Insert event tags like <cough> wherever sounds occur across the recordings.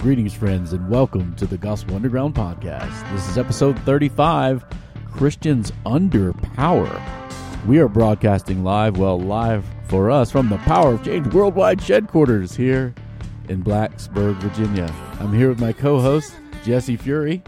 greetings, friends, and welcome to the Gospel Underground Podcast. This is episode 35 Christians Under Power. We are broadcasting live, well, live for us from the Power of Change Worldwide headquarters here in Blacksburg, Virginia. I'm here with my co host, Jesse Fury.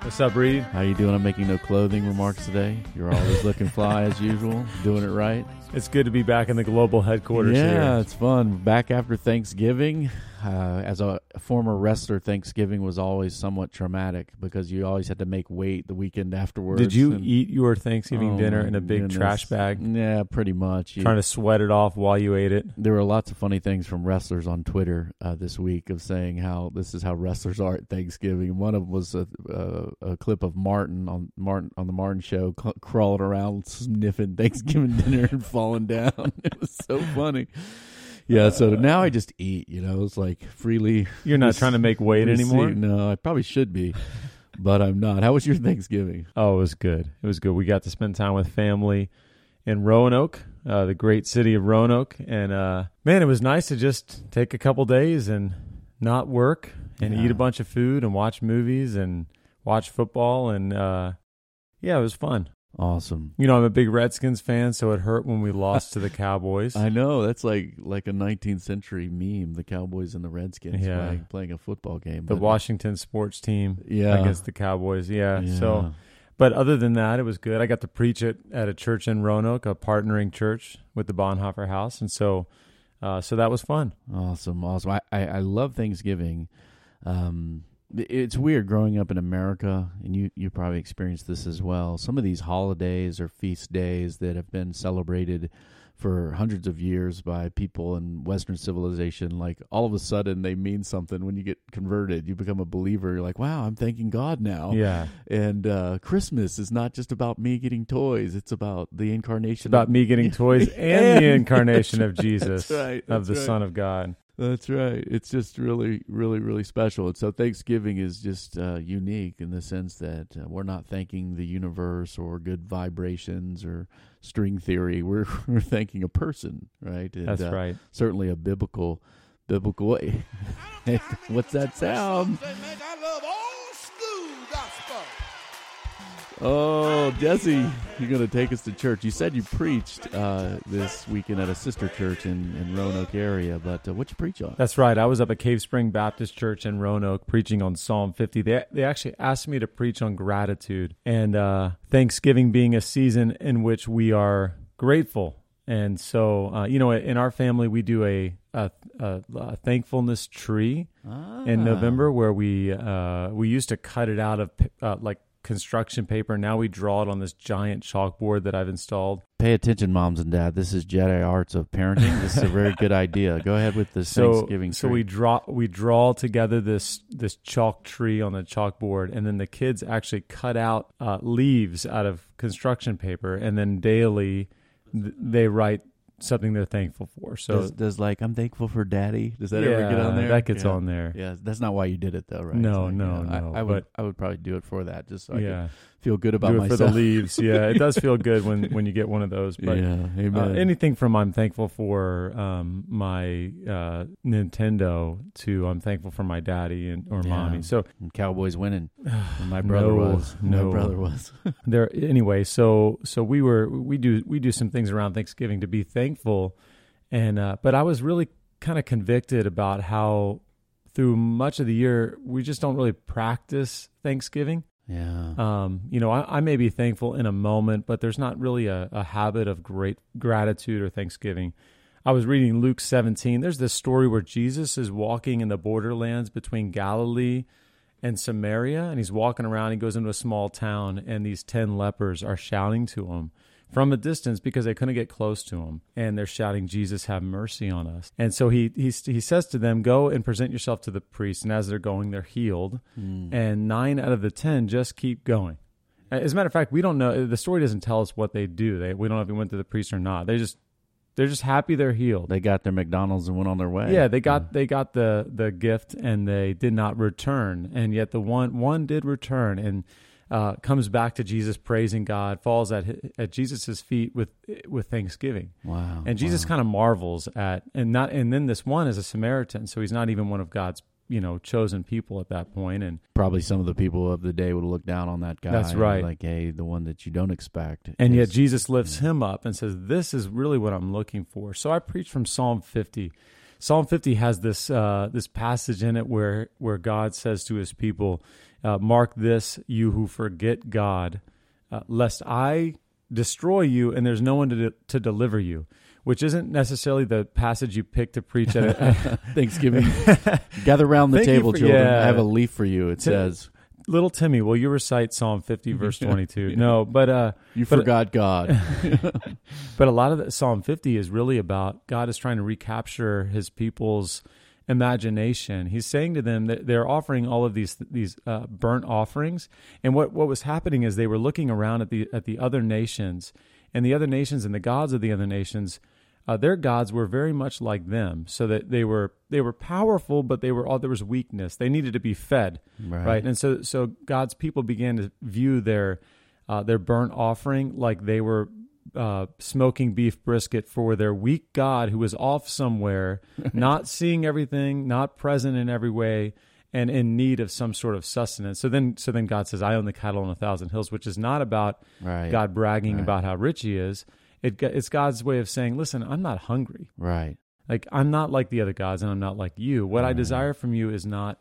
What's up, Reid? How you doing? I'm making no clothing remarks today. You're always looking fly as usual, doing it right. It's good to be back in the global headquarters yeah, here. it's fun. Back after Thanksgiving. Uh, as a former wrestler, Thanksgiving was always somewhat traumatic because you always had to make weight the weekend afterwards. Did you and- eat your Thanksgiving Oh, dinner in a big goodness. trash bag, Yeah, pretty much. You- trying to sweat it off while you ate it? there were lots of funny things from wrestlers on Twitter uh, this week of saying how this is how wrestlers are at Thanksgiving. One of them was a, a, a clip of Martin on Martin on the Martin show crawling around <laughs> sniffing Thanksgiving dinner and falling down. <laughs> It was so funny. Yeah, so now I just eat. You know, it's like freely. You're not trying to make weight anymore. No, I probably should be, but I'm not. How was your Thanksgiving? Oh, it was good. It was good. We got to spend time with family in Roanoke, uh, the great city of Roanoke, and uh, man, it was nice to just take a couple days and not work and Yeah. eat a bunch of food and watch movies and watch football and uh, yeah, it was fun. Awesome. You know, I'm a big Redskins fan, so it hurt when we lost to the Cowboys. <laughs> I know that's like like a 19th century meme. The Cowboys and the Redskins Yeah. playing, playing a football game. the Washington sports team yeah, against the Cowboys. Yeah. yeah. So, but other than that, it was good. I got to preach at, at a church in Roanoke, a partnering church with the Bonhoeffer House, and so, uh, so that was fun. awesome, awesome. I, I I love Thanksgiving. Um, it's weird growing up in America, and you you probably experienced this as well. Some of these holidays or feast days that have been celebrated for hundreds of years by people in Western civilization, like all of a sudden they mean something when you get converted. You become a believer. You're like, wow, I'm thanking God now. Yeah. And uh, Christmas is not just about me getting toys; it's about the incarnation. It's about me getting toys <laughs> and, the incarnation of <laughs> Jesus, right. of the right. Son of God. That's right. It's just really, really, really special. And so Thanksgiving is just uh, unique in the sense that uh, we're not thanking the universe or good vibrations or string theory. <laughs> We're we're thanking a person, right? And, That's uh, right. Certainly a biblical, biblical. Way <laughs> What's that sound? Oh, Jesse, you're going to take us to church. You said you preached uh, this weekend at a sister church in, in Roanoke area, but uh, what you preach on? That's right. I was up at Cave Spring Baptist Church in Roanoke preaching on Psalm 50. They they actually asked me to preach on gratitude and uh, Thanksgiving being a season in which we are grateful. And so, uh, you know, in our family, we do a a, a, a thankfulness tree Ah. in November where we uh, we used to cut it out of uh, like construction paper. Now we draw it on this giant chalkboard that I've installed. Pay attention, moms and dad. This is Jedi Arts of Parenting. This is a very good idea. Go ahead with the so Thanksgiving so tree. we draw we draw together this this chalk tree on the chalkboard and then the kids actually cut out uh, leaves out of construction paper and then daily th- they write something they're thankful for so does, does like I'm thankful for Daddy? Does that ever get on there? that gets yeah. on there Yeah, that's not why you did it though, right? No, It's no, yeah, I- no, I, would, but- I would probably do it for that, just so I yeah could feel good about do it myself. for the leaves yeah it does feel <laughs> good when when you get one of those but yeah, Uh, anything from I'm thankful for um, my uh, Nintendo to I'm thankful for my daddy and or Yeah. mommy. So And Cowboys winning. <sighs> My brother No, was. no. My brother was. <laughs> there anyway so so we were we do we do some things around thanksgiving to be thankful and uh but i was really kind of convicted about how through much of the year we just don't really practice thanksgiving yeah. um you know i, I may be thankful in a moment but there's not really a, a habit of great gratitude or thanksgiving i was reading luke 17 there's this story where jesus is walking in the borderlands between galilee and Samaria, and he's walking around. He goes into a small town, and these 10 lepers are shouting to him from a distance because they couldn't get close to him. And they're shouting, Jesus, have mercy on us. And so he, he, he says to them, Go and present yourself to the priest. And as they're going, they're healed. Mm. And nine out of the 10 just keep going. As a matter of fact, we don't know. The story doesn't tell us what they do. They, we don't know if he went to the priest or not. They just, they're just happy they're healed. They got their McDonald's and went on their way. Yeah, they got they got the the gift and they did not return, and yet the one one did return and uh, comes back to Jesus, praising God, falls at at Jesus's feet with with thanksgiving, Wow. and Jesus wow. kind of marvels at and not and then this one is a Samaritan, so he's not even one of God's you know chosen people at that point and Probably some of the people of the day would look down on that guy. That's right. Like, hey, the one that you don't expect. and yet Jesus lifts him up and says this is really what I'm looking for so I preach from Psalm 50 Psalm 50 has this uh, this passage in it where where God says to his people uh, mark this you who forget God uh, lest I destroy you and there's no one to de- to deliver you which isn't necessarily the passage you pick to preach at a, <laughs> Thanksgiving. <laughs> Gather around the Thank table, for- children. yeah. I have a leaf for you. It Tim- says, little Timmy, will you recite Psalm 50 <laughs> verse 22? No, but uh You But- forgot God. but a lot of the, Psalm 50 is really about God is trying to recapture his people's imagination. He's saying to them that they're offering all of these these uh, burnt offerings, and what what was happening is they were looking around at the at the other nations, and the other nations and the gods of the other nations. Uh, their gods were very much like them, so that they were they were powerful, but they were all there was weakness. They needed to be fed, Right. right? And so so God's people began to view their uh, their burnt offering like they were uh, smoking beef brisket for their weak God who is off somewhere, <laughs> not seeing everything, not present in every way, and in need of some sort of sustenance. So then, so then God says, "I own the cattle on a thousand hills," which is not about Right. God bragging Right. about how rich He is. It, it's God's way of saying, "Listen, I'm not hungry. Right. Like I'm not like the other gods, and I'm not like you. What I desire from you is not."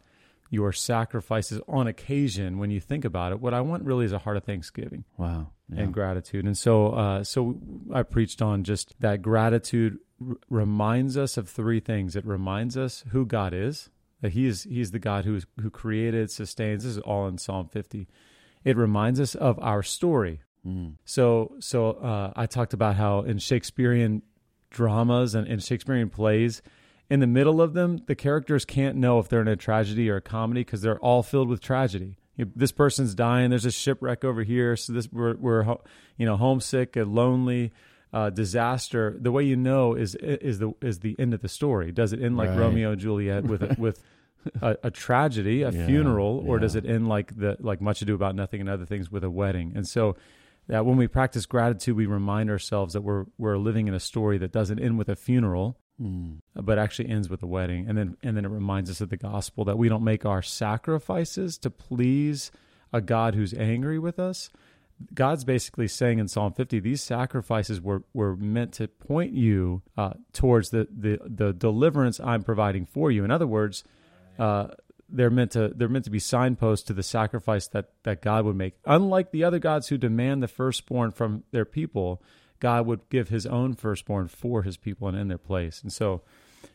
Your sacrifices on occasion, when you think about it, what I want really is a heart of thanksgiving Wow. Yeah. and gratitude. And so, uh, so I preached on just that gratitude r- reminds us of three things. It reminds us who God is. That He is He's the God who is who created, sustains. This is all in Psalm 50. It reminds us of our story. Mm. So, so uh, I talked about how in Shakespearean dramas and in Shakespearean plays, in the middle of them, the characters can't know if they're in a tragedy or a comedy because they're all filled with tragedy. You- This person's dying. There's a shipwreck over here. So this we're, we're you know homesick, and lonely, uh, disaster. The way you know is is the is the end of the story. Does it end like Right. Romeo and Juliet with a, with a, a tragedy, a <laughs> Yeah, funeral, or does it end like the like Much Ado About Nothing and other things with a wedding? And so that when we practice gratitude, we remind ourselves that we're we're living in a story that doesn't end with a funeral, Mm. but actually ends with a wedding. And then and then it reminds us of the gospel that we don't make our sacrifices to please a God who's angry with us. God's basically saying in Psalm 50, these sacrifices were, were meant to point you uh, towards the, the, the deliverance I'm providing for you. In other words, uh, they're meant to they're meant to be signposts to the sacrifice that that God would make. Unlike the other gods who demand the firstborn from their people, God would give His own firstborn for His people and in their place. And so,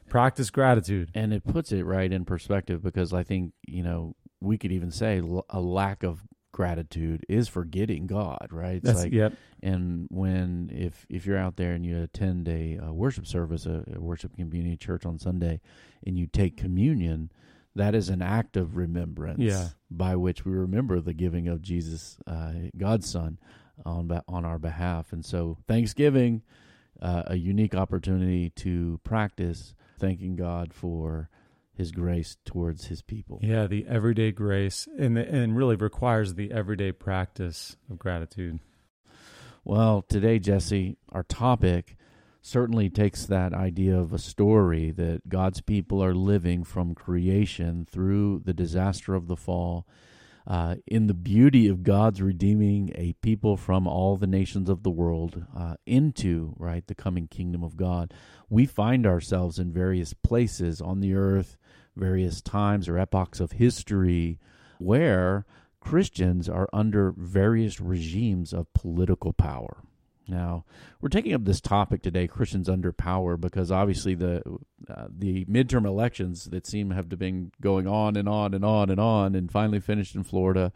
practice gratitude. And it puts it right in perspective because I think, you know, we could even say a lack of gratitude is forgetting God, right? It's That's like, yep. and when if if you're out there and you attend a, uh worship service, a, a worship community church on Sunday, and you take communion, that is an act of remembrance, Yeah. by which we remember the giving of Jesus, uh, God's Son, on on our behalf. And so, Thanksgiving, uh, a unique opportunity to practice thanking God for His grace towards His people. Yeah, the everyday grace, and and really requires the everyday practice of gratitude. Well, today, Jesse, our topic certainly takes that idea of a story that God's people are living from creation through the disaster of the fall, uh, in the beauty of God's redeeming a people from all the nations of the world uh, into right the coming kingdom of God. We find ourselves in various places on the earth, various times or epochs of history, where Christians are under various regimes of political power. Now, we're taking up this topic today, Christians under power, because obviously the uh, the midterm elections that seem to have been going on and on and on and on, and finally finished in Florida,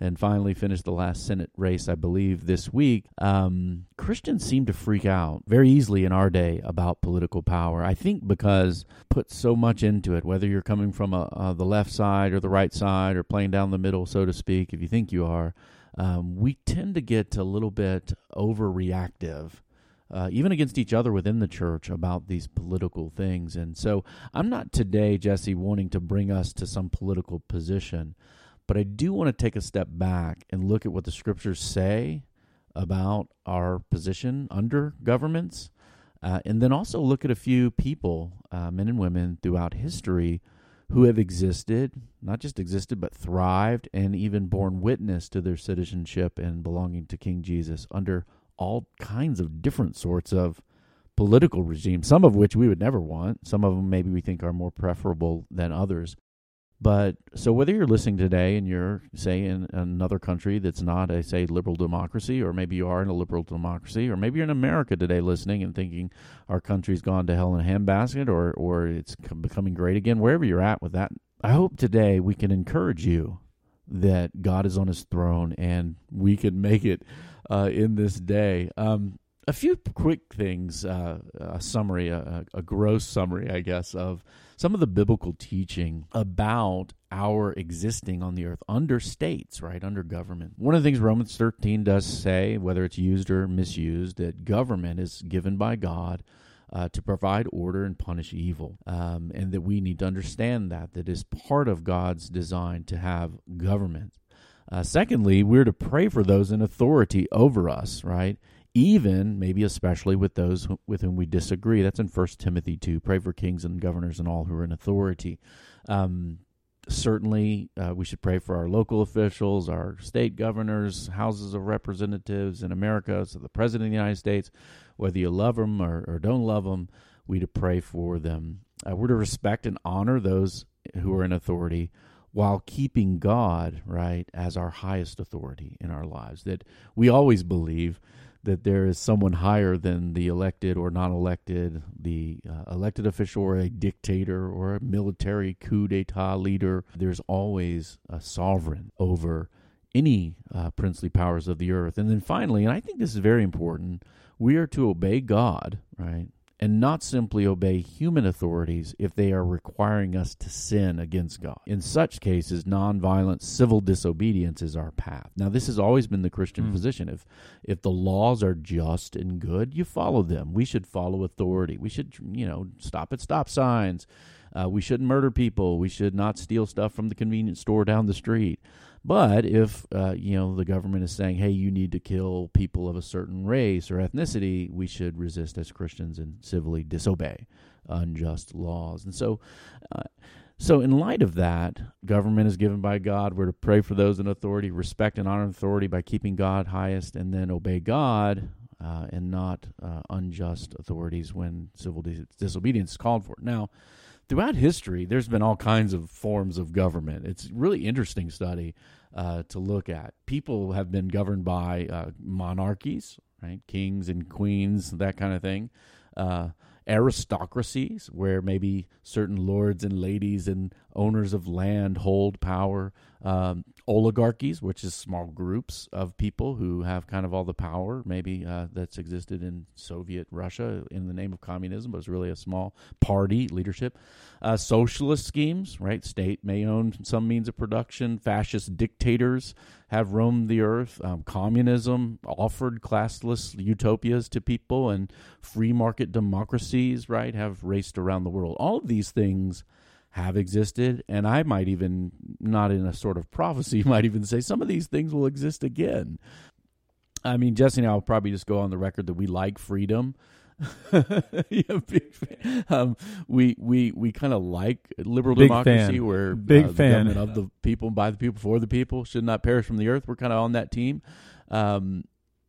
and finally finished the last Senate race, I believe, this week. Um, Christians seem to freak out very easily in our day about political power. I think because put so much into it, whether you're coming from a, uh, the left side or the right side or playing down the middle, so to speak, if you think you are um, we tend to get a little bit overreactive, uh, even against each other within the church about these political things. And so I'm not today, Jesse, wanting to bring us to some political position, but I do want to take a step back and look at what the scriptures say about our position under governments. Uh, and then also look at a few people, uh, men and women throughout history, who have existed, not just existed, but thrived and even borne witness to their citizenship and belonging to King Jesus under all kinds of different sorts of political regimes, some of which we would never want. Some of them maybe we think are more preferable than others. But so whether you're listening today and you're, say, in another country that's not a, say, liberal democracy, or maybe you are in a liberal democracy, or maybe you're in America today listening and thinking our country's gone to hell in a handbasket or, or it's becoming great again, wherever you're at with that, I hope today we can encourage you that God is on his throne and we can make it uh, in this day. Um, a few quick things, uh, a summary, a, a, gross summary, I guess, of some of the biblical teaching about our existing on the earth under states, right, under government. One of the things Romans 13 does say, whether it's used or misused, that government is given by God uh, to provide order and punish evil, um, and that we need to understand that, that is part of God's design to have government. Uh, secondly, we're to pray for those in authority over us, right? Even maybe especially with those with whom we disagree. That's in First Timothy two. Pray for kings and governors and all who are in authority. Um, certainly, uh, we should pray for our local officials, our state governors, houses of representatives in America. So the president of the United States, whether you love them or, or don't love them, we to pray for them. Uh, we're to respect and honor those who are in authority while keeping God, right, as our highest authority in our lives. That we always believe that there is someone higher than the elected or non elected, the uh, elected official or a dictator or a military coup d'etat leader. There's always a sovereign over any uh, princely powers of the earth. And then finally, and I think this is very important, we are to obey God, right? And not simply obey human authorities if they are requiring us to sin against God. In such cases, nonviolent civil disobedience is our path. Now, this has always been the Christian mm. position. If if the laws are just and good, you follow them. We should follow authority. We should, you know, stop at stop signs. Uh, we shouldn't murder people. We should not steal stuff from the convenience store down the street. But if uh, you know the government is saying, "Hey, you need to kill people of a certain race or ethnicity," we should resist as Christians and civilly disobey unjust laws. And so, uh, so in light of that, government is given by God. We're to pray for those in authority, respect and honor authority by keeping God highest, and then obey God uh, and not uh, unjust authorities when civil dis- disobedience is called for. Now throughout history, there's been all kinds of forms of government. It's really interesting study uh, to look at. People have been governed by uh, monarchies, right, kings and queens, that kind of thing. Uh, aristocracies, where maybe certain lords and ladies and owners of land hold power. Um, oligarchies, which is small groups of people who have kind of all the power, maybe uh, that's existed in Soviet Russia in the name of communism, but it's really a small party leadership. Uh, socialist schemes, right? State may own some means of production. Fascist dictators have roamed the earth. Um, communism offered classless utopias to people, and free market democracies, right, have raced around the world. All of these things have existed, and I might even, not in a sort of prophecy, <laughs> might even say some of these things will exist again. I mean, Jesse and I will probably just go on the record that we like freedom. <laughs> yeah, um, we we we kind of like liberal big democracy, fan. where big uh, the fan government of the people, by the people, for the people, should not perish from the earth. We're kind of on that team, um,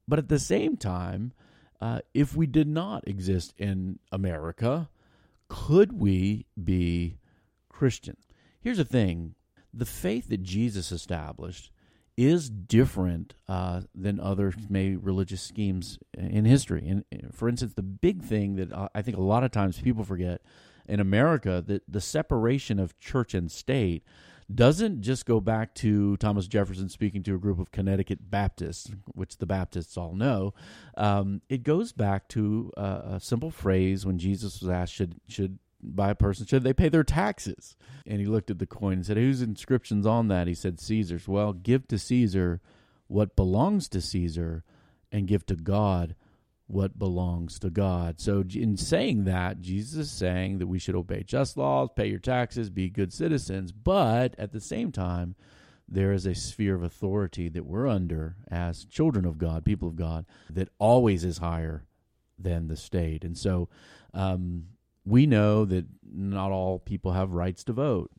but at the same time, uh, if we did not exist in America, could we be Christian. Here's the thing the faith that Jesus established is different uh, than other maybe religious schemes in history. And for instance, the big thing that I think a lot of times people forget in America that the separation of church and state doesn't just go back to Thomas Jefferson speaking to a group of Connecticut Baptists, which the Baptists all know. Um, it goes back to a simple phrase when Jesus was asked, "Should should by a person should they pay their taxes. And he looked at the coin and said whose inscriptions on that? He said caesar's. Well give to caesar what belongs to caesar and give to god what belongs to god. So in saying that jesus is saying that we should obey just laws pay your taxes be good citizens. But at the same time there is a sphere of authority that we're under as children of god people of god that always is higher than the state. And so um, we know that not all people have rights to vote.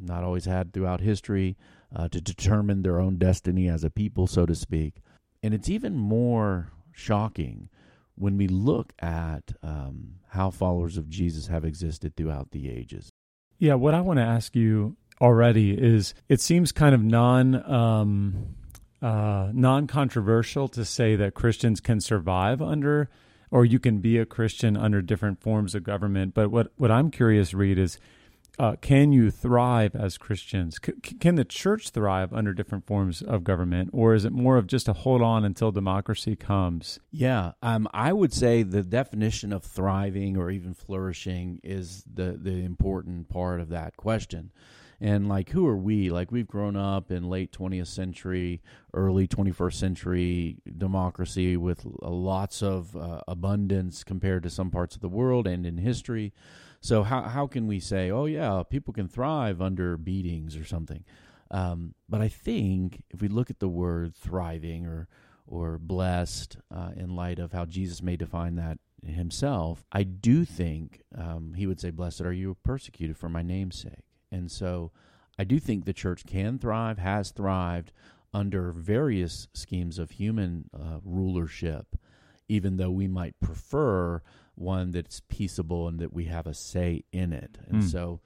not always had throughout history, uh, to determine their own destiny as a people, so to speak. And it's even more shocking when we look at um, how followers of Jesus have existed throughout the ages. Yeah, what I want to ask you already is it seems kind of non um, uh, non controversial to say that Christians can survive under or you can be a Christian under different forms of government. But what, what I'm curious, Reid, is uh, can you thrive as Christians? C- can the church thrive under different forms of government, or is it more of just a hold on until democracy comes? Yeah, um, I would say the definition of thriving or even flourishing is the the important part of that question. And like, who are we? Like, we've grown up in late 20th century, early 21st century democracy with lots of uh, abundance compared to some parts of the world and in history. So how how can we say, oh yeah, people can thrive under beatings or something? Um, but I think if we look at the word thriving or or blessed uh, in light of how Jesus may define that himself, I do think um, he would say, "Blessed are you persecuted for my name's sake." And so, I do think the church can thrive, has thrived under various schemes of human uh, rulership, even though we might prefer one that's peaceable and that we have a say in it. And mm. so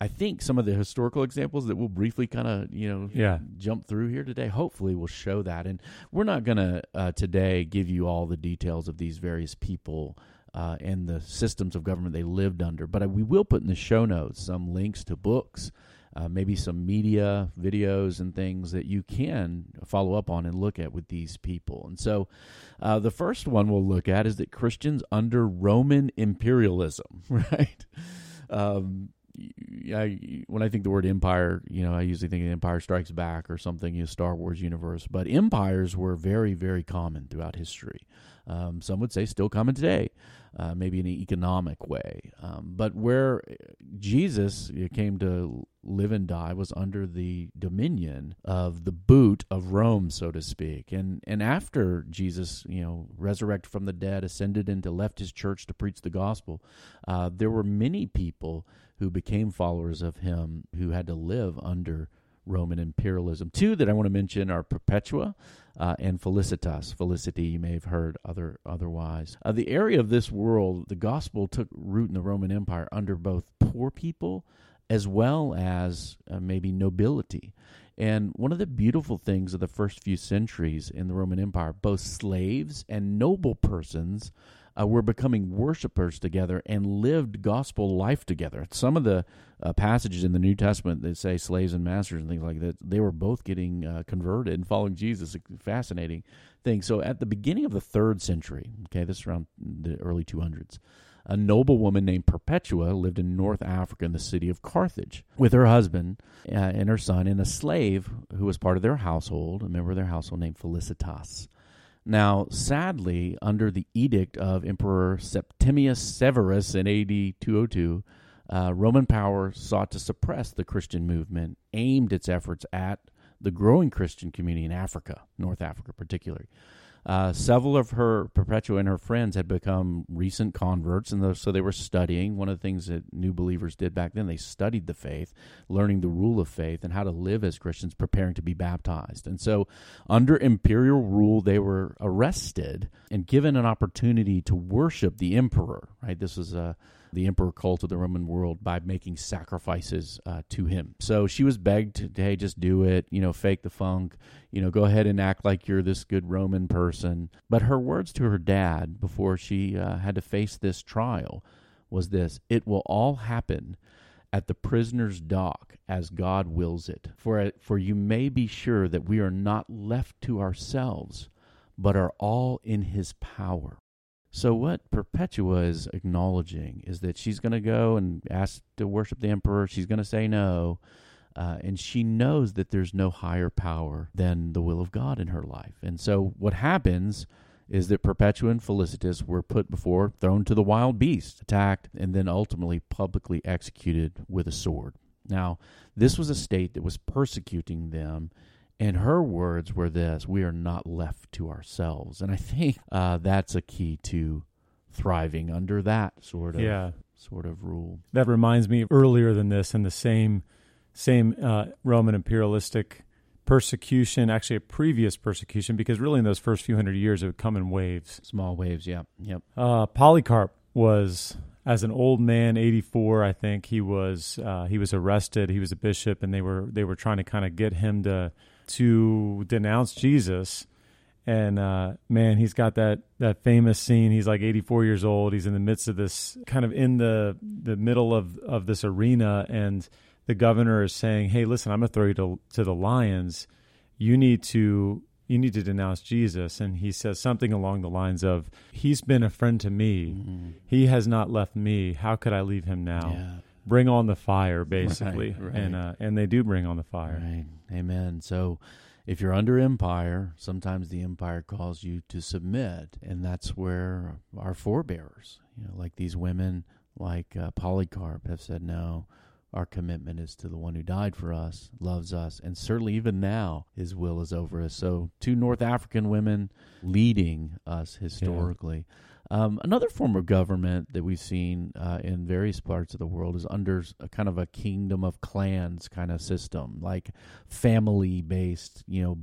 I think some of the historical examples that we'll briefly kind of, you know, yeah. jump through here today, hopefully will show that. And we're not going to uh, today give you all the details of these various people uh, and the systems of government they lived under, but we will put in the show notes some links to books uh, maybe some media videos and things that you can follow up on and look at with these people. And so, uh, the first one we'll look at is that Christians under Roman imperialism, <laughs> right? Um, I, when I think the word empire, you know, I usually think of Empire Strikes Back or something, you know, Star Wars universe. But empires were very, very common throughout history. Um, some would say still common today uh, maybe in an economic way. Um, but where Jesus came to live and die was under the dominion of the boot of Rome, so to speak. And and after Jesus, you know, resurrected from the dead, ascended into left his church to preach the gospel, uh, there were many people who became followers of him who had to live under Roman imperialism. Two that I want to mention are Perpetua uh, and Felicitas. Felicity, you may have heard other otherwise. Uh, the area of this world, the gospel took root in the Roman Empire under both poor people as well as uh, maybe nobility. And one of the beautiful things of the first few centuries in the Roman Empire, both slaves and noble persons uh, were becoming worshipers together and lived gospel life together. Some of the uh, passages in the New Testament that say slaves and masters and things like that, they were both getting uh, converted and following Jesus. Fascinating thing. So at the beginning of the third century, okay, this is around the early 200s, a noble woman named Perpetua lived in North Africa in the city of Carthage with her husband uh, and her son and a slave who was part of their household, a member of their household named Felicitas. Now, sadly, under the edict of Emperor Septimius Severus in AD 202, uh, Roman power sought to suppress the Christian movement, aimed its efforts at the growing Christian community in Africa, North Africa particularly. Uh, several of her Perpetua and her friends had become recent converts, and so they were studying. One of the things that new believers did back then, they studied the faith, learning the rule of faith and how to live as Christians, preparing to be baptized. And so, under imperial rule, they were arrested and given an opportunity to worship the emperor. Right, this was a the emperor cult of the Roman world by making sacrifices uh, to him. So she was begged to, hey, just do it, you know, fake the funk, you know, go ahead and act like you're this good Roman person. But her words to her dad before she uh, had to face this trial was this It will all happen at the prisoner's dock as God wills it. For, for you may be sure that we are not left to ourselves, but are all in his power. So what Perpetua is acknowledging is that she's going to go and ask to worship the emperor. She's going to say no. Uh, and she knows that there's no higher power than the will of God in her life. And so what happens is that Perpetua and Felicitas were put before, thrown to the wild beast, attacked, and then ultimately publicly executed with a sword. Now, this was a state that was persecuting them and her words were this We are not left to ourselves. And I think uh, that's a key to thriving under that sort of yeah. sort of rule. That reminds me earlier than this in the same same uh, Roman imperialistic persecution, actually a previous persecution, because really in those first few hundred years it would come in waves. Small waves, yeah, yep. Uh, Polycarp was as an old man, 84, I think he was uh, he was arrested. He was a bishop, and they were they were trying to kind of get him to to denounce Jesus. And uh, man, he's got that that famous scene. He's like 84 years old. He's in the midst of this, kind of in the the middle of of this arena, and the governor is saying, "Hey, listen, I'm going to throw you to to the lions. You need to you need to denounce Jesus." And he says something along the lines of, "He's been a friend to me. Mm-hmm. He has not left me. How could I leave him now?" Yeah. Bring on the fire, basically, right, right. and uh, and they do bring on the fire. Right. Amen. So, if you're under empire, sometimes the empire calls you to submit, and that's where our forebears, you know, like these women, like uh, Polycarp, have said no our commitment is to the one who died for us, loves us, and certainly even now his will is over us. So, two North African women leading us historically. Yeah. Um, another form of government that we've seen uh, in various parts of the world is under a kind of a kingdom of clans kind of system, like family based. You know,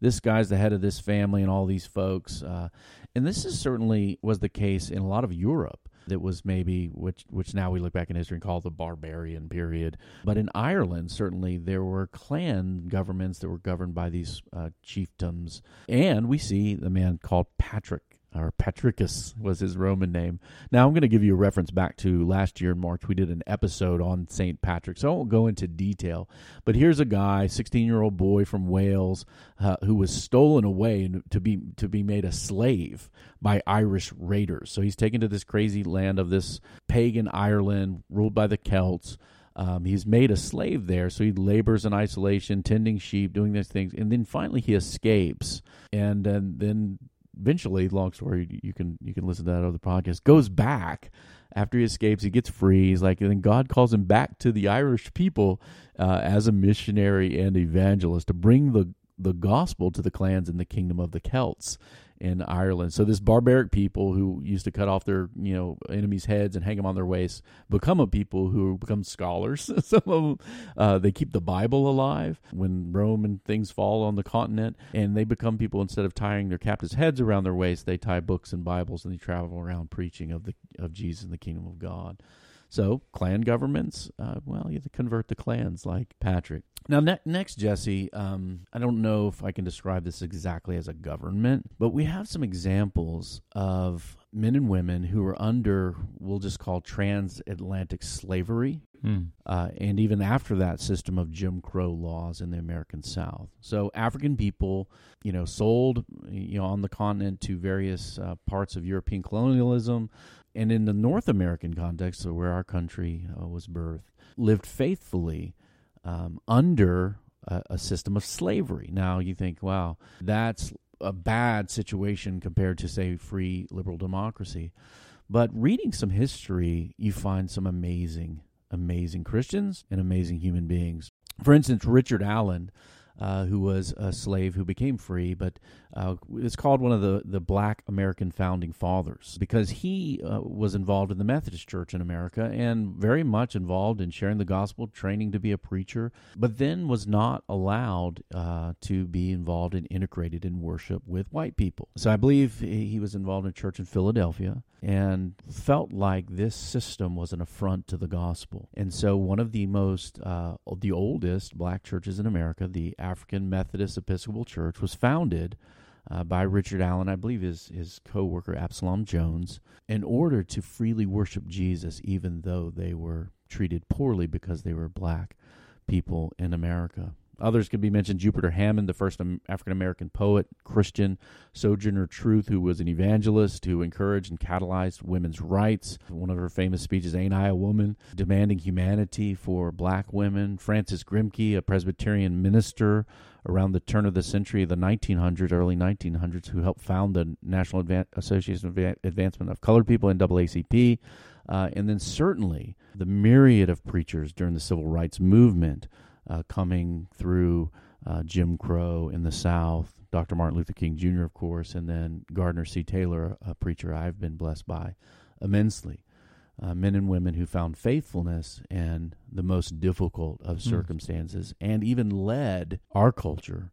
this guy's the head of this family and all these folks. Uh, and this is certainly was the case in a lot of Europe that was maybe which which now we look back in history and call the barbarian period. But in Ireland, certainly there were clan governments that were governed by these uh, chiefdoms, and we see the man called Patrick or Patricus was his Roman name. Now I'm going to give you a reference back to last year in March. We did an episode on St. Patrick, so I won't go into detail. But here's a guy, 16 year old boy from Wales, uh, who was stolen away to be to be made a slave by Irish raiders. So he's taken to this crazy land of this pagan Ireland ruled by the Celts. Um, he's made a slave there, so he labors in isolation, tending sheep, doing these things, and then finally he escapes, and, and then eventually, long story, you can you can listen to that other podcast. Goes back after he escapes, he gets free. He's like, and then God calls him back to the Irish people uh, as a missionary and evangelist to bring the the gospel to the clans in the kingdom of the Celts in Ireland. So this barbaric people who used to cut off their you know enemies' heads and hang them on their waists become a people who become scholars. <laughs> Some of them uh, they keep the Bible alive when Rome and things fall on the continent, and they become people instead of tying their captives' heads around their waist, they tie books and Bibles and they travel around preaching of the of Jesus and the kingdom of God. So clan governments, uh, well, you convert the clans like Patrick. Now, ne- next, Jesse, um, I don't know if I can describe this exactly as a government, but we have some examples of men and women who were under, we'll just call transatlantic slavery. Hmm. Uh, and even after that system of Jim Crow laws in the American South. So African people, you know, sold, you know, on the continent to various uh, parts of European colonialism, and in the North American context, so where our country uh, was birthed, lived faithfully um, under a, a, system of slavery. Now you think, wow, that's a bad situation compared to, say, free liberal democracy. But reading some history, you find some amazing, amazing Christians and amazing human beings. For instance, Richard Allen uh, who was a slave who became free, but uh, it's called one of the, the black American founding fathers because he uh, was involved in the Methodist Church in America and very much involved in sharing the gospel, training to be a preacher, but then was not allowed uh, to be involved and integrated in worship with white people. So I believe he was involved in a church in Philadelphia and felt like this system was an affront to the gospel. And so, one of the most, uh, the oldest black churches in America, the African Methodist Episcopal Church, was founded uh, by Richard Allen, I believe his, his co worker Absalom Jones, in order to freely worship Jesus, even though they were treated poorly because they were black people in America. Others could be mentioned Jupiter Hammond, the first African American poet, Christian, Sojourner Truth, who was an evangelist who encouraged and catalyzed women's rights. One of her famous speeches, Ain't I a Woman, demanding humanity for black women. Francis Grimke, a Presbyterian minister around the turn of the century, the 1900s, early 1900s, who helped found the National Advan- Association of Advancement of Colored People, NAACP. Uh, and then certainly the myriad of preachers during the civil rights movement uh, coming through uh, Jim Crow in the South, Dr. Martin Luther King Jr., of course, and then Gardner C. Taylor, a preacher I've been blessed by immensely. uh, men and women who found faithfulness in the most difficult of circumstances mm. and even led our culture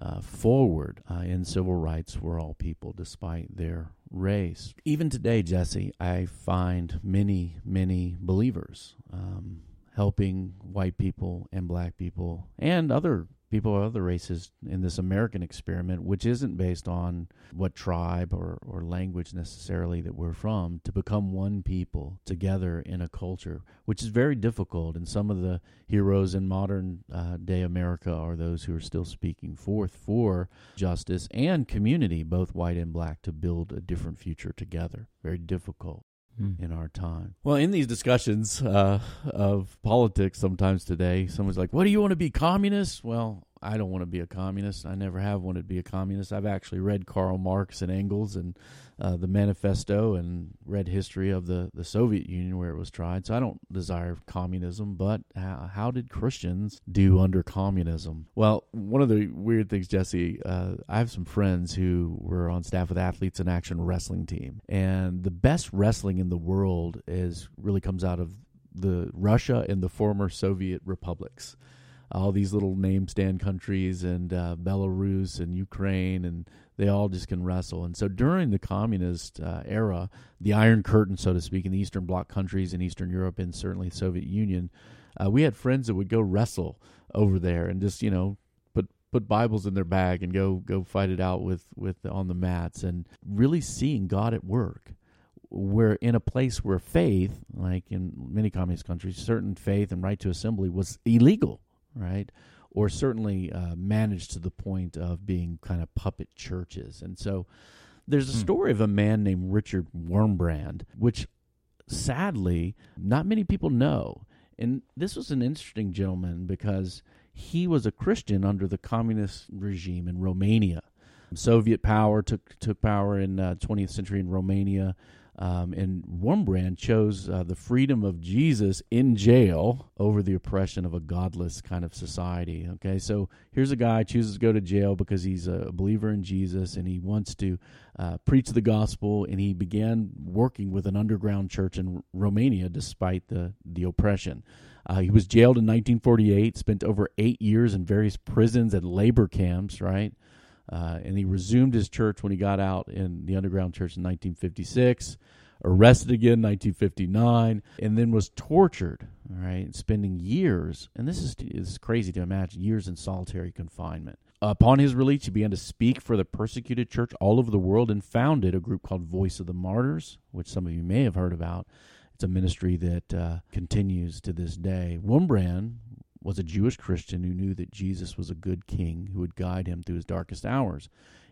uh, forward uh, in civil rights for all people despite their race. Even today, Jesse, I find many, many believers um, helping white people and black people and other people of other races in this American experiment, which isn't based on what tribe or, or language necessarily that we're from, to become one people together in a culture, which is very difficult. And some of the heroes in modern uh, day America are those who are still speaking forth for justice and community, both white and black, to build a different future together. Very difficult mm. in our time. Well, in these discussions uh, of politics, sometimes today, someone's like, "What do you want to be, communist?" Well, I don't want to be a communist. I never have wanted to be a communist. I've actually read Karl Marx and Engels and uh, the Manifesto and read history of the, the Soviet Union where it was tried. So I don't desire communism, but how, how did Christians do under communism? Well, one of the weird things, Jesse, uh, I have some friends who were on staff with Athletes in Action wrestling team, and the best wrestling in the world is really comes out of the Russia and the former Soviet republics all these little name stand countries and uh, Belarus and Ukraine, and they all just can wrestle. And so during the communist uh, era, the Iron Curtain, so to speak, in the Eastern Bloc countries in Eastern Europe and certainly Soviet Union, uh, we had friends that would go wrestle over there and just you know put put Bibles in their bag and go go fight it out with with on the mats and really seeing God at work where in a place where faith, like in many communist countries, certain faith and right to assembly was illegal right? Or certainly uh, managed to the point of being kind of puppet churches. And so there's a hmm. story of a man named Richard Wurmbrand, which sadly not many people know. And this was an interesting gentleman because he was a Christian under the communist regime in Romania. Soviet power took took power in uh, 20th century in Romania. Um, and Wurmbrand chose uh, the freedom of Jesus in jail over the oppression of a godless kind of society. Okay, so here's a guy chooses to go to jail because he's a believer in Jesus and he wants to uh, preach the gospel. And he began working with an underground church in Romania despite the the oppression. Uh, he was jailed in 1948, spent over eight years in various prisons and labor camps. Right. Uh, and he resumed his church when he got out in the underground church in 1956 arrested again in 1959 and then was tortured all right spending years and this is, is crazy to imagine years in solitary confinement. Upon his release he began to speak for the persecuted church all over the world and founded a group called voice of the martyrs which some of you may have heard about. It's a ministry that uh, continues to this day. Wurmbrand was a Jewish Christian who knew that Jesus was a good king who would guide him through his darkest hours.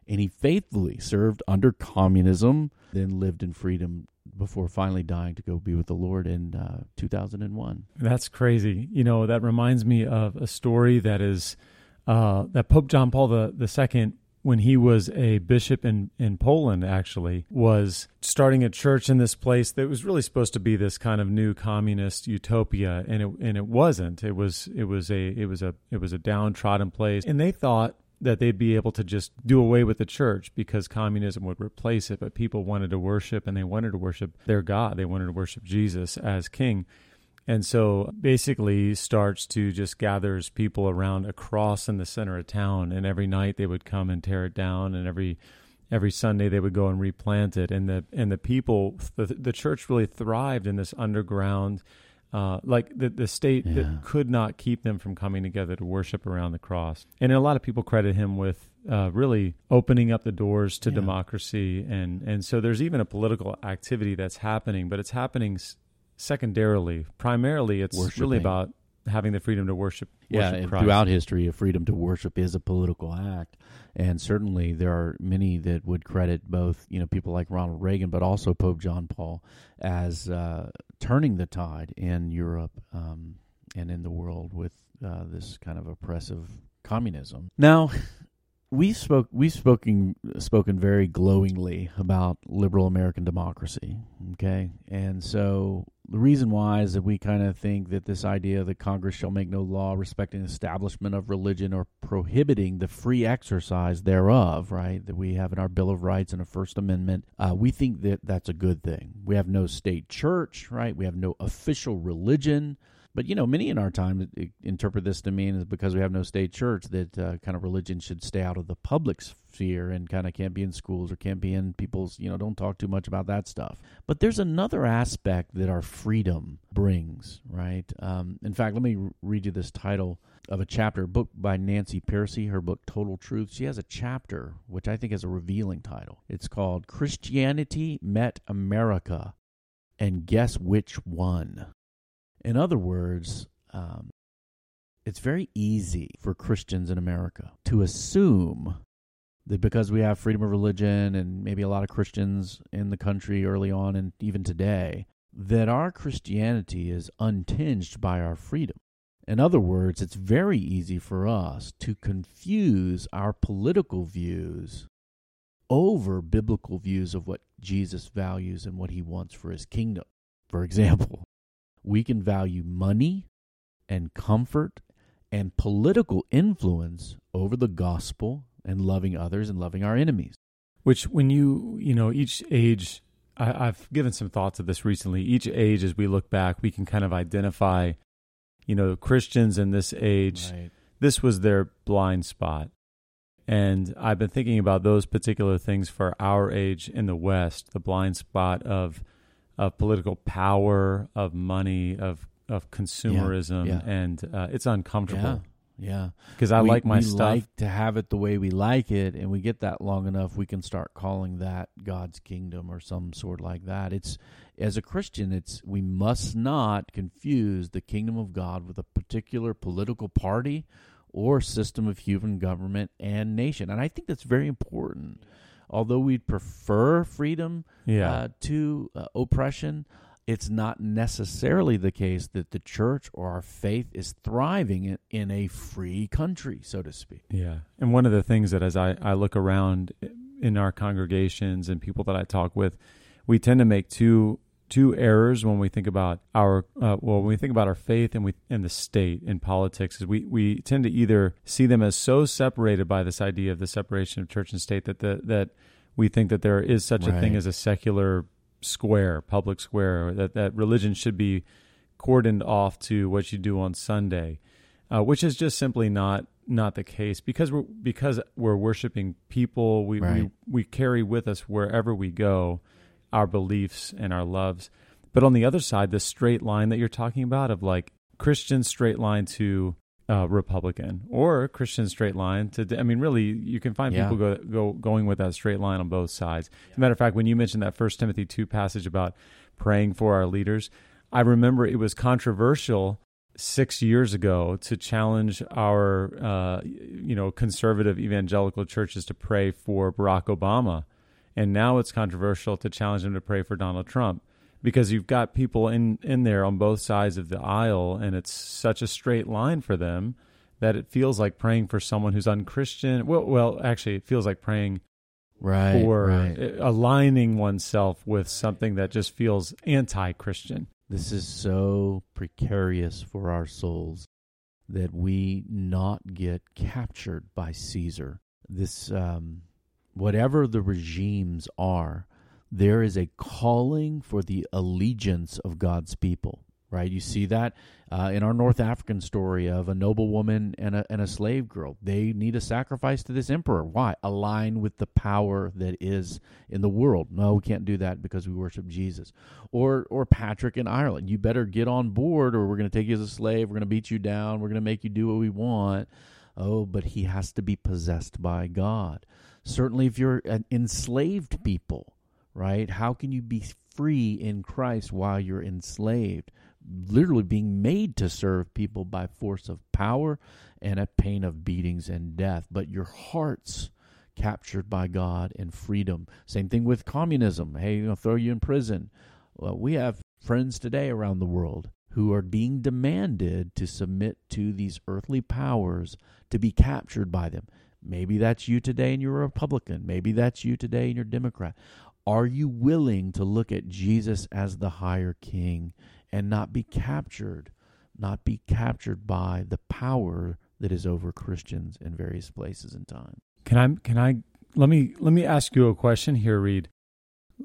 And he faithfully served under communism, then lived in freedom before finally dying to go be with the Lord in uh, 2001. That's crazy. You know, that reminds me of a story that is uh, that Pope John Paul Second when he was a bishop in, in Poland, actually, was starting a church in this place that was really supposed to be this kind of new communist utopia, and it and it wasn't. It was it was a it was a it was a downtrodden place, and they thought that they'd be able to just do away with the church because communism would replace it. But people wanted to worship, and they wanted to worship their God. They wanted to worship Jesus as King. And so basically starts to just gathers people around a cross in the center of town and every night they would come and tear it down and every every Sunday they would go and replant it and the and the people the, the church really thrived in this underground uh, like the the state yeah. that could not keep them from coming together to worship around the cross. And a lot of people credit him with uh, really opening up the doors to yeah. democracy and and so there's even a political activity that's happening, but it's happening secondarily. Primarily, it's Worshipping. really about having the freedom to worship. Yeah, worship throughout history, a freedom to worship is a political act, and certainly there are many that would credit both, you know, people like Ronald Reagan, but also Pope John Paul as uh, turning the tide in Europe um, and in the world with uh, this kind of oppressive communism. Now, we spoke we've spoken spoken very glowingly about liberal American democracy. Okay, and so the reason why is that we kind of think that this idea that Congress shall make no law respecting establishment of religion or prohibiting the free exercise thereof, right, that we have in our Bill of Rights and a First Amendment, uh, we think that that's a good thing. We have no state church, right? We have no official religion. But you know, many in our time interpret this to mean is because we have no state church that uh, kind of religion should stay out of the public sphere and kind of can't be in schools or can't be in people's. You know, don't talk too much about that stuff. But there's another aspect that our freedom brings, right? Um, in fact, let me read you this title of a chapter, a book by Nancy Pearcey, her book Total Truth. She has a chapter which I think is a revealing title. It's called Christianity Met America, and guess which one? In other words, um, it's very easy for Christians in America to assume that because we have freedom of religion and maybe a lot of Christians in the country early on and even today, that our Christianity is untinged by our freedom. In other words, it's very easy for us to confuse our political views over biblical views of what Jesus values and what he wants for his kingdom. For example, we can value money and comfort and political influence over the gospel and loving others and loving our enemies. Which, when you, you know, each age, I, have given some thoughts of this recently. Each age, as we look back, we can kind of identify, you know, Christians in this age, right. this was their blind spot. And I've been thinking about those particular things for our age in the West, the blind spot of of political power, of money, of of consumerism, yeah, yeah. and uh, it's uncomfortable. Yeah, because I we, like my we stuff. like to have it the way we like it, and we get that long enough, we can start calling that God's kingdom or some sort like that. It's as a Christian, it's we must not confuse the kingdom of God with a particular political party or system of human government and nation, and I think that's very important although we'd prefer freedom yeah. uh, to uh, oppression, it's not necessarily the case that the church or our faith is thriving in, in a free country, so to speak. Yeah. And one of the things that as I, I look around in our congregations and people that I talk with, we tend to make two two errors when we think about our uh, well when we think about our faith and we and the state in politics is we we tend to either see them as so separated by this idea of the separation of church and state that the, that we think that there is such right. a thing as a secular square public square that that religion should be cordoned off to what you do on Sunday uh, which is just simply not not the case because we're because we're worshiping people we, right. we we carry with us wherever we go our beliefs and our loves. But on the other side, the straight line that you're talking about of like Christian straight line to uh, Republican or Christian straight line to, I mean, really, you can find yeah. people go, go going with that straight line on both sides. As a matter of fact, when you mentioned that First Timothy 2 passage about praying for our leaders, I remember it was controversial six years ago to challenge our, uh, you know, conservative evangelical churches to pray for Barack Obama and now it's controversial to challenge him to pray for Donald Trump because you've got people in in there on both sides of the aisle and it's such a straight line for them that it feels like praying for someone who's unchristian. Well well actually it feels like praying right for right. aligning oneself with something that just feels anti-christian. This is so precarious for our souls that we not get captured by caesar. This um whatever the regimes are, there is a calling for the allegiance of God's people. Right, you see that uh, in our North African story of a noble woman and a, and a slave girl. They need a sacrifice to this emperor. Why? Align with the power that is in the world. No, we can't do that because we worship Jesus. Or or Patrick in Ireland. You better get on board, or we're going to take you as a slave. We're going to beat you down. We're going to make you do what we want. Oh, but he has to be possessed by God. Certainly, if you're an enslaved people, right? How can you be free in Christ while you're enslaved? Literally being made to serve people by force of power and at pain of beatings and death. But your hearts captured by God and freedom. Same thing with communism. Hey, know, throw you in prison. Well, we have friends today around the world who are being demanded to submit to these earthly powers to be captured by them. Maybe that's you today and you're a Republican. Maybe that's you today and you're a Democrat. Are you willing to look at Jesus as the higher king and not be captured, not be captured by the power that is over Christians in various places and time? Can I can I let me let me ask you a question here, Reid.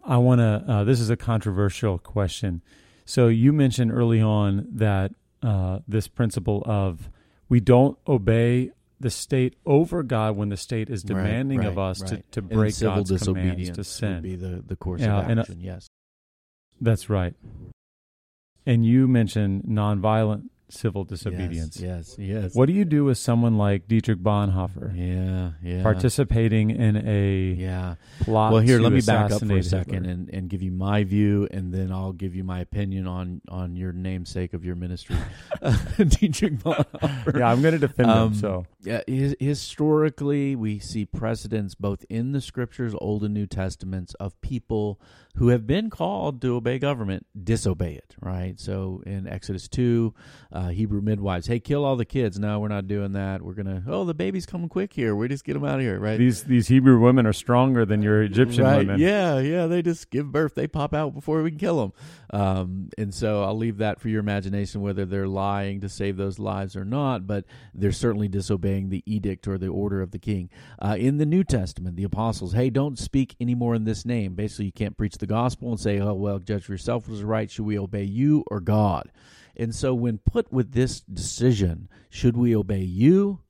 I want to. Uh, this is a controversial question. So you mentioned early on that uh, this principle of we don't obey the state over God when the state is demanding right, of us right. to, to break civil God's commands disobedience to sin. would be the, the course Yeah, of uh, action. yes. That's right. And you mentioned nonviolent civil disobedience. Yes, yes. yes. What do you do with someone like Dietrich Bonhoeffer Yeah, yeah. participating in a Yeah. plot? Well, here, let me back up for a second Hitler? and, and give you my view, and then I'll give you my opinion on on your namesake of your ministry, <laughs> <laughs> Dietrich Bonhoeffer. yeah, I'm going to defend Um, him. So Yeah, his, historically, we see precedents both in the scriptures, Old and New Testaments, of people who have been called to obey government, disobey it. Right. So in Exodus two, uh, Hebrew midwives, hey, kill all the kids. No, we're not doing that. We're gonna. Oh, the baby's coming quick here. We just get them out of here. Right. these these Hebrew women are stronger than your Egyptian right. women. Yeah, yeah. They just give birth. They pop out before we can kill them. Um, and so I'll leave that for your imagination whether they're lying to save those lives or not. But they're certainly disobeying the edict or the order of the king. Uh, in the New Testament, the apostles, hey, don't speak anymore in this name. Basically, you can't preach the gospel and say, oh well, judge for yourself was right. Should we obey you or God? And so, when put with this decision, should we obey you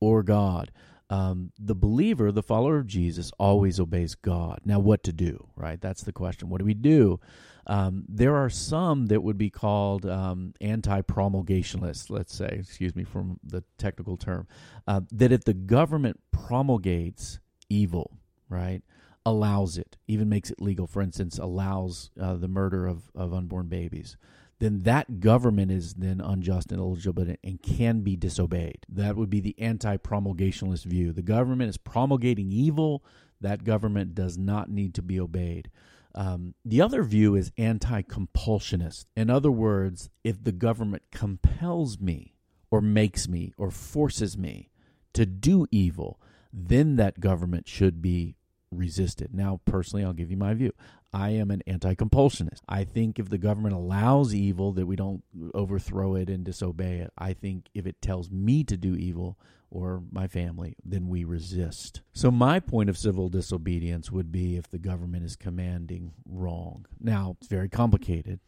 or God? Um, the believer, the follower of Jesus, always obeys God. Now, what to do, right? That's the question. What do we do? Um, there are some that would be called um, anti promulgationists, let's say, excuse me from the technical term, uh, that if the government promulgates evil, right, allows it, even makes it legal, for instance, allows uh, the murder of, of unborn babies, then that government is then unjust and illegitimate and can be disobeyed. That would be the anti promulgationalist view. The government is promulgating evil, that government does not need to be obeyed. Um, the other view is anti compulsionist. In other words, if the government compels me or makes me or forces me to do evil, then that government should be resisted. Now, personally, I'll give you my view. I am an anti compulsionist. I think if the government allows evil, that we don't overthrow it and disobey it. I think if it tells me to do evil or my family, then we resist. So, my point of civil disobedience would be if the government is commanding wrong. Now, it's very complicated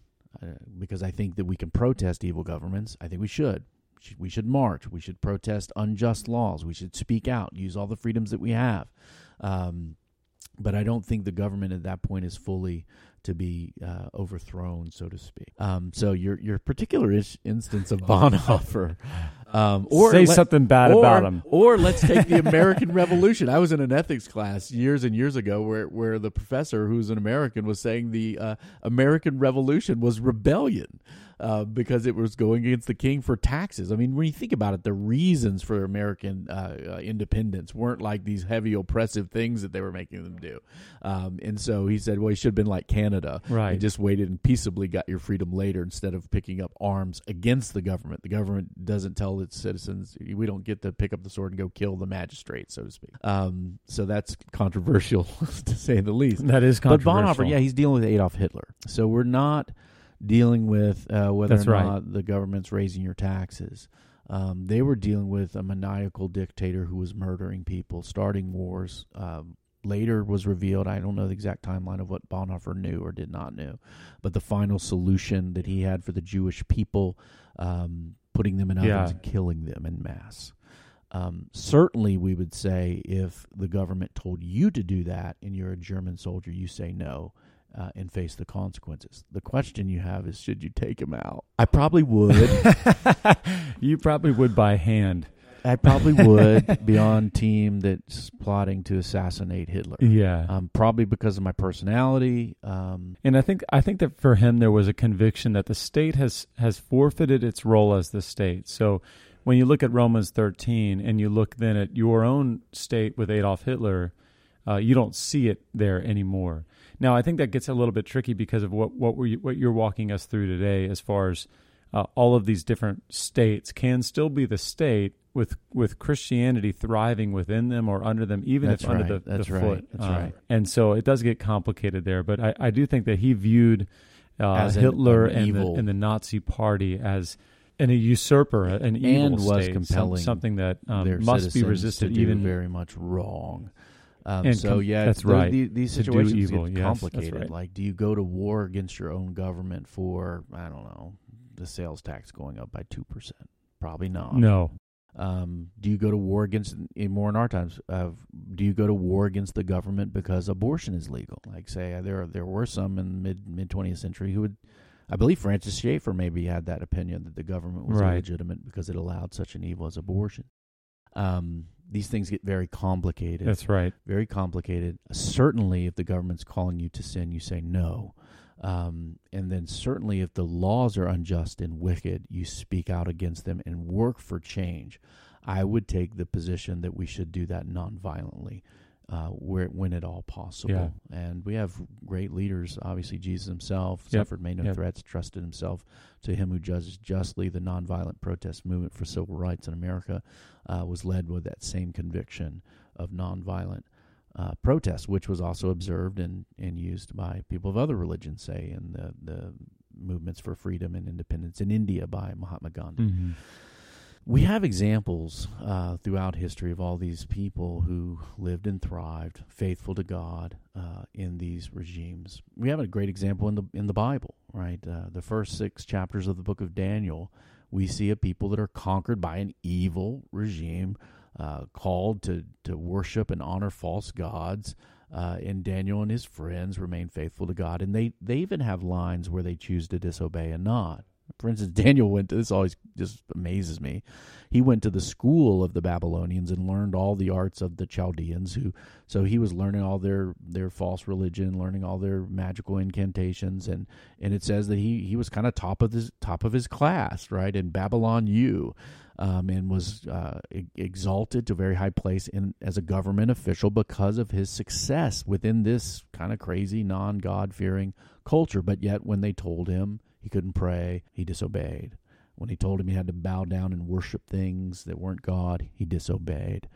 uh, because I think that we can protest evil governments. I think we should. We should march. We should protest unjust laws. We should speak out, use all the freedoms that we have. Um, but I don't think the government at that point is fully to be uh, overthrown, so to speak. Um, so your your particular is, instance of <laughs> Bonhoeffer, um, or say let- something bad or, about him. Or let's take the <laughs> American Revolution. I was in an ethics class years and years ago where, where the professor, who's an American, was saying the uh, American Revolution was rebellion uh, because it was going against the king for taxes. I mean, when you think about it, the reasons for American uh, uh, independence weren't like these heavy oppressive things that they were making them do. Um, and so he said, well, he should have been like Canada Right. and just waited and peaceably got your freedom later instead of picking up arms against the government. The government doesn't tell its citizens we don't get to pick up the sword and go kill the magistrate, so to speak. Um, so that's controversial <laughs> to say the least. That is controversial. But. Bonhoeffer, yeah, he's dealing with Adolf Hitler. So we're not dealing with uh, whether That's or right. not the government's raising your taxes. Um, they were dealing with a maniacal dictator who was murdering people, starting wars. Um, later was revealed. I don't know the exact timeline of what Bonhoeffer knew or did not know, but the final solution that he had for the Jewish people, um, putting them in ovens Yeah. and killing them in mass. Um, certainly, we would say if the government told you to do that and you're a German soldier, you say no uh, and face the consequences. The question you have is should you take him out? I probably would. <laughs> you probably would by hand. I probably would <laughs> be on team that's plotting to assassinate Hitler. Yeah. Um, probably because of my personality. Um, And I think I think that for him there was a conviction that the state has has forfeited its role as the state. So when you look at Romans 13 and you look then at your own state with Adolf Hitler, uh, you don't see it there anymore. Now I think that gets a little bit tricky because of what what we what you're walking us through today, as far as uh, all of these different states can still be the state with with Christianity thriving within them or under them, even That's if under right. the, the That's right. foot. That's Uh, right. And so it does get complicated there. But I, I do think that he viewed uh, As an- Hitler an and evil- the, and the Nazi Party as an, a usurper, an evil And was state, some- something that um, must be resisted. even very much wrong. Um, And so com- yeah, that's right. These, these situations evil, get yes, complicated. right. Like, do you go to war against your own government for I don't know the sales tax going up by two percent? Probably not. no, Um, do you go to war against in more in our times? Uh, do you go to war against the government because abortion is legal? Like say uh, there there were some in mid mid twentieth century who would, I believe Francis Schaeffer maybe had that opinion that the government was Right. illegitimate because it allowed such an evil as abortion. Um, these things get very complicated. that's right. very complicated. Certainly, if the government's calling you to sin, you say no. Um, and then certainly, if the laws are unjust and wicked, you speak out against them and work for change. I would take the position that we should do that nonviolently, uh, where when at all possible. And we have great leaders. Obviously, Jesus himself Yep. suffered, made no Yep. threats, trusted himself to him who judges justly. The nonviolent protest movement for civil rights in America uh, was led with that same conviction of nonviolent uh, protest, which was also observed and, and used by people of other religions, say in the, the movements for freedom and independence in India by Mahatma Gandhi. Mhm. We have examples uh, throughout history of all these people who lived and thrived, faithful to God uh, in these regimes. We have a great example in the in the Bible, right? Uh, the first six chapters of the book of Daniel, we see a people that are conquered by an evil regime, uh, called to to worship and honor false gods. Uh, and Daniel and his friends remain faithful to God, and they they even have lines where they choose to disobey and not. For instance, <laughs> Daniel went to this always just amazes me. He went to the school of the Babylonians and learned all the arts of the Chaldeans who so he was learning all their their false religion, learning all their magical incantations and and it says that he he was kind of top of his top of his class, right? In Babylon U. Um, and was uh, exalted to a very high place in as a government official because of his success within this kind of crazy non God fearing culture. But yet, when they told him he couldn't pray, he disobeyed. When he told him he had to bow down and worship things that weren't God, he disobeyed.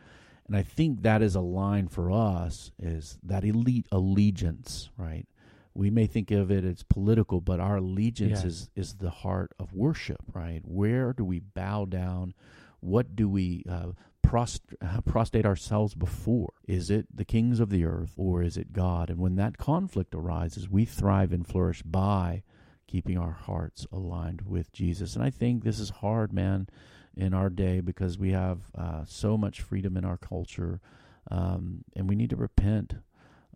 And I think that is a line for us is that elite allegiance, right? We may think of it as political, but our allegiance is is the heart of worship, right? Where do we bow down? What do we uh, uh, <laughs> prostrate ourselves before? Is it the kings of the earth or is it God? And when that conflict arises, we thrive and flourish by keeping our hearts aligned with Jesus. And I think this is hard, man, in our day because we have uh, so much freedom in our culture, um, and we need to repent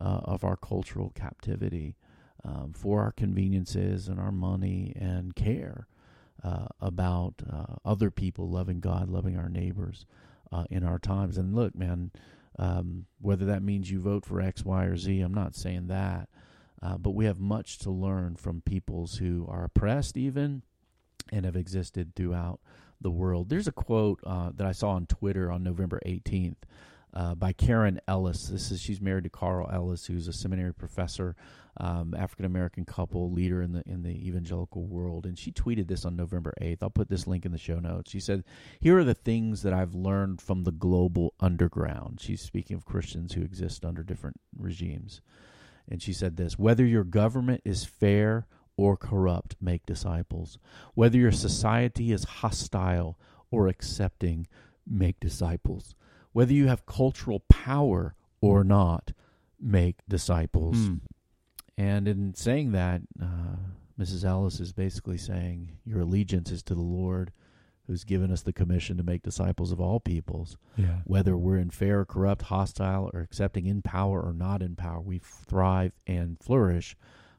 uh, of our cultural captivity um, for our conveniences and our money and care uh, about uh, other people loving God, loving our neighbors uh, in our times. And look, man, um, whether that means you vote for X, Y, or Z, I'm not saying that. Uh, but we have much to learn from peoples who are oppressed, even, and have existed throughout the world. There's a quote uh, that I saw on Twitter on November 18th uh, by Karen Ellis. This is she's married to Carl Ellis, who's a seminary professor, um, African American couple, leader in the in the evangelical world. And she tweeted this on November 8th. I'll put this link in the show notes. She said, "Here are the things that I've learned from the global underground." She's speaking of Christians who exist under different regimes. And she said this whether your government is fair or corrupt, make disciples. Whether your society is hostile or accepting, make disciples. Whether you have cultural power or not, make disciples. Hmm. And in saying that, uh, Mrs. Ellis is basically saying your allegiance is to the Lord who's given us the commission to make disciples of all peoples Yeah. whether we're in fair, corrupt, hostile, or accepting in power or not in power, we thrive and flourish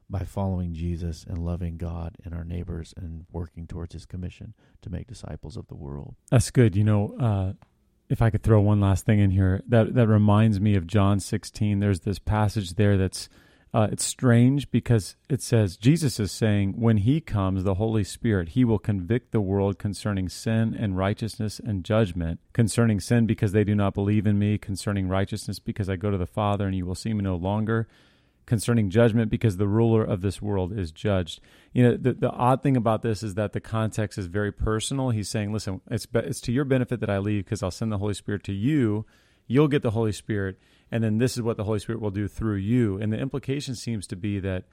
by following Jesus and loving God and our neighbors and working towards his commission to make disciples of the world. That's good. You know, uh, if I could throw one last thing in here, that that reminds me of John 16. There's this passage there that's uh, it's strange because it says Jesus is saying when He comes, the Holy Spirit, He will convict the world concerning sin and righteousness and judgment. Concerning sin because they do not believe in Me. Concerning righteousness because I go to the Father and you will see Me no longer. concerning judgment because the ruler of this world is judged. You know, the, the odd thing about this is that the context is very personal. He's saying, listen, it's, it's to your benefit that I leave because I'll send the Holy Spirit to you. You'll get the Holy Spirit, and then this is what the Holy Spirit will do through you. And the implication seems to be that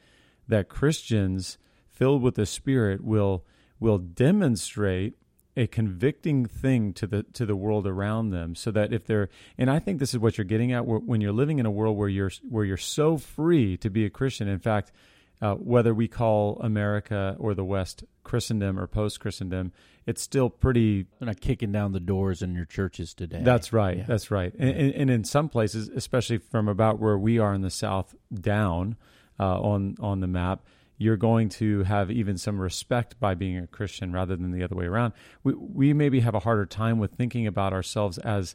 that Christians filled with the Spirit will will demonstrate a convicting thing to the to the world around them so that if they're and I think this is what you're getting at when you're living in a world where you're where you're so free to be a Christian in fact uh, whether we call America or the West Christendom or post Christendom, it's still pretty. They're not kicking down the doors in your churches today. That's right. Yeah. That's right. And, and, and, in some places, especially from about where we are in the South down uh, on on the map, you're going to have even some respect by being a Christian rather than the other way around. We we maybe have a harder time with thinking about ourselves as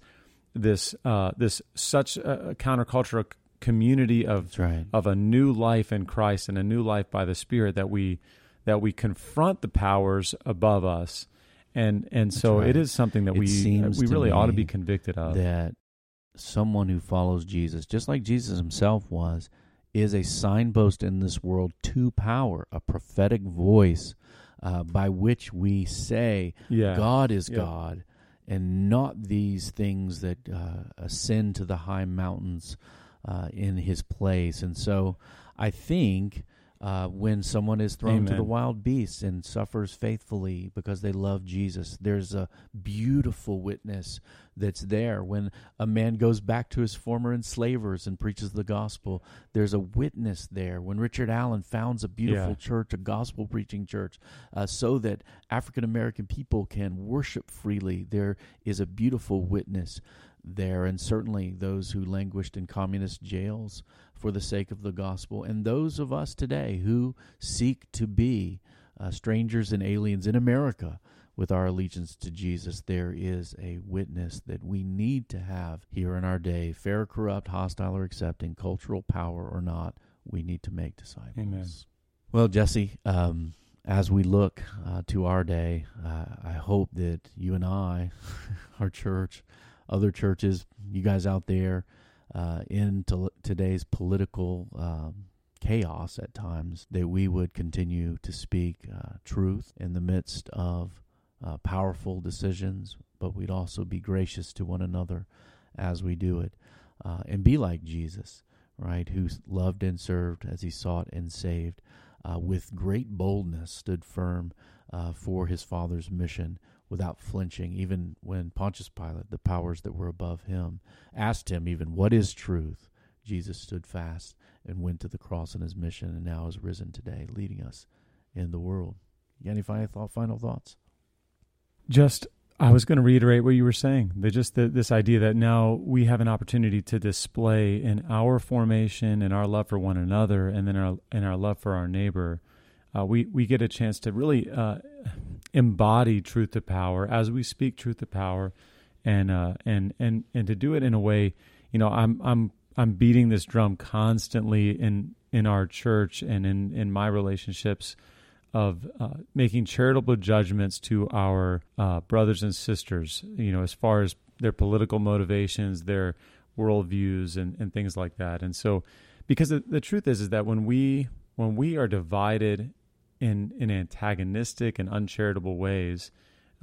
this uh, this such a countercultural community of right. of a new life in Christ and a new life by the Spirit that we that we confront the powers above us. And and so right. it is something that it we we really ought to be convicted of. That someone who follows Jesus, just like Jesus himself was, is a signpost in this world to power, a prophetic voice uh, by which we say, yeah. God is yeah. God, and not these things that uh, ascend to the high mountains uh, in his place. And so I think uh, when someone is thrown Amen. to the wild beasts and suffers faithfully because they love Jesus. There's a beautiful witness that's there. When a man goes back to his former enslavers and preaches the gospel, there's a witness there. When Richard Allen founds a beautiful yeah. church, a gospel preaching church, uh, so that African American people can worship freely, there is a beautiful witness there, and certainly those who languished in communist jails for the sake of the gospel, and those of us today who seek to be uh, strangers and aliens in America with our allegiance to Jesus, there is a witness that we need to have here in our day, fair, corrupt, hostile, or accepting, cultural power or not, we need to make disciples. Amen. Well, Jesse, um, as we look uh, to our day, uh, I hope that you and I, <laughs> our church, other churches, you guys out there, uh, in to today's political um, chaos at times, that we would continue to speak uh, truth in the midst of uh, powerful decisions, but we'd also be gracious to one another as we do it uh, and be like Jesus, right, who loved and served as he sought and saved. Uh, with great boldness, stood firm uh, for his Father's mission without flinching, even when Pontius Pilate, the powers that were above him, asked him, even, What is truth? Jesus stood fast and went to the cross in his mission and now is risen today, leading us in the world. Any final, thoughts? Just, I was going to reiterate what you were saying. That just the, this idea that now we have an opportunity to display in our formation and our love for one another, and then our and our love for our neighbor. Uh, we we get a chance to really uh, embody truth to power as we speak truth to power, and uh, and and and to do it in a way, you know, I'm I'm I'm beating this drum constantly in in our church and in in my relationships of uh, making charitable judgments to our uh, brothers and sisters, you know, as far as their political motivations, their worldviews, and, and things like that. And so, because the, the truth is, is that when we when we are divided in in antagonistic and uncharitable ways.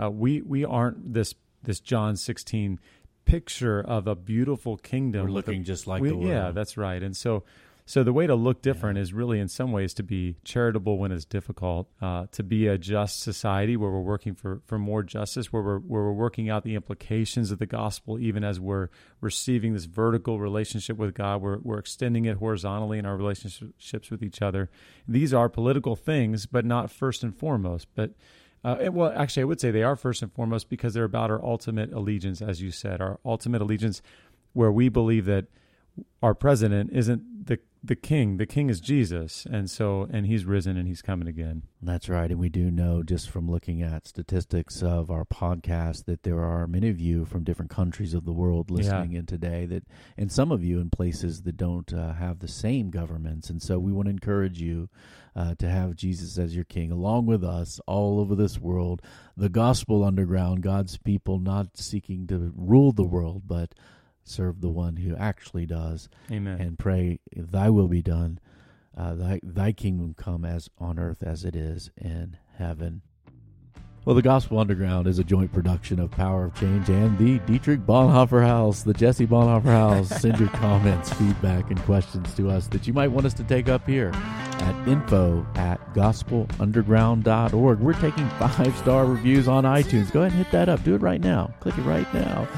Uh, we we aren't this this John sixteen picture of a beautiful kingdom. We're looking a, just like we, the world. Yeah, that's right. And so so the way to look different yeah. is really, in some ways, to be charitable when it's difficult, uh, to be a just society where we're working for, for more justice, where we're where we're working out the implications of the gospel, even as we're receiving this vertical relationship with God. We're we're extending it horizontally in our relationships with each other. These are political things, but not first and foremost. But uh, well, actually, I would say they are first and foremost because they're about our ultimate allegiance, as you said, our ultimate allegiance, where we believe that our president isn't the king. The king is Jesus, and so and he's risen and he's coming again. That's right, and we do know just from looking at statistics of our podcast that there are many of you from different countries of the world listening yeah. in today. That and some of you in places that don't uh, have the same governments, and so we want to encourage you. Uh, to have Jesus as your king, along with us all over this world, the gospel underground, God's people not seeking to rule the world, but serve the one who actually does, Amen. and pray, Thy will be done, uh, Thy Thy kingdom come as on earth as it is in heaven. Well, the Gospel Underground is a joint production of Power of Change and the Dietrich Bonhoeffer House, the Jesse Bonhoeffer House. Send your <laughs> comments, feedback, and questions to us that you might want us to take up here at info at gospelunderground.org. We're taking five star reviews on iTunes. Go ahead and hit that up. Do it right now. Click it right now.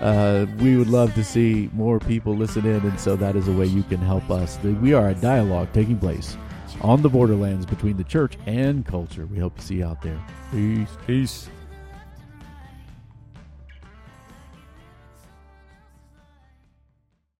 Uh, we would love to see more people listen in, and so that is a way you can help us. We are a dialogue taking place on the borderlands between the church and culture. We hope to see you out there. Peace. Peace.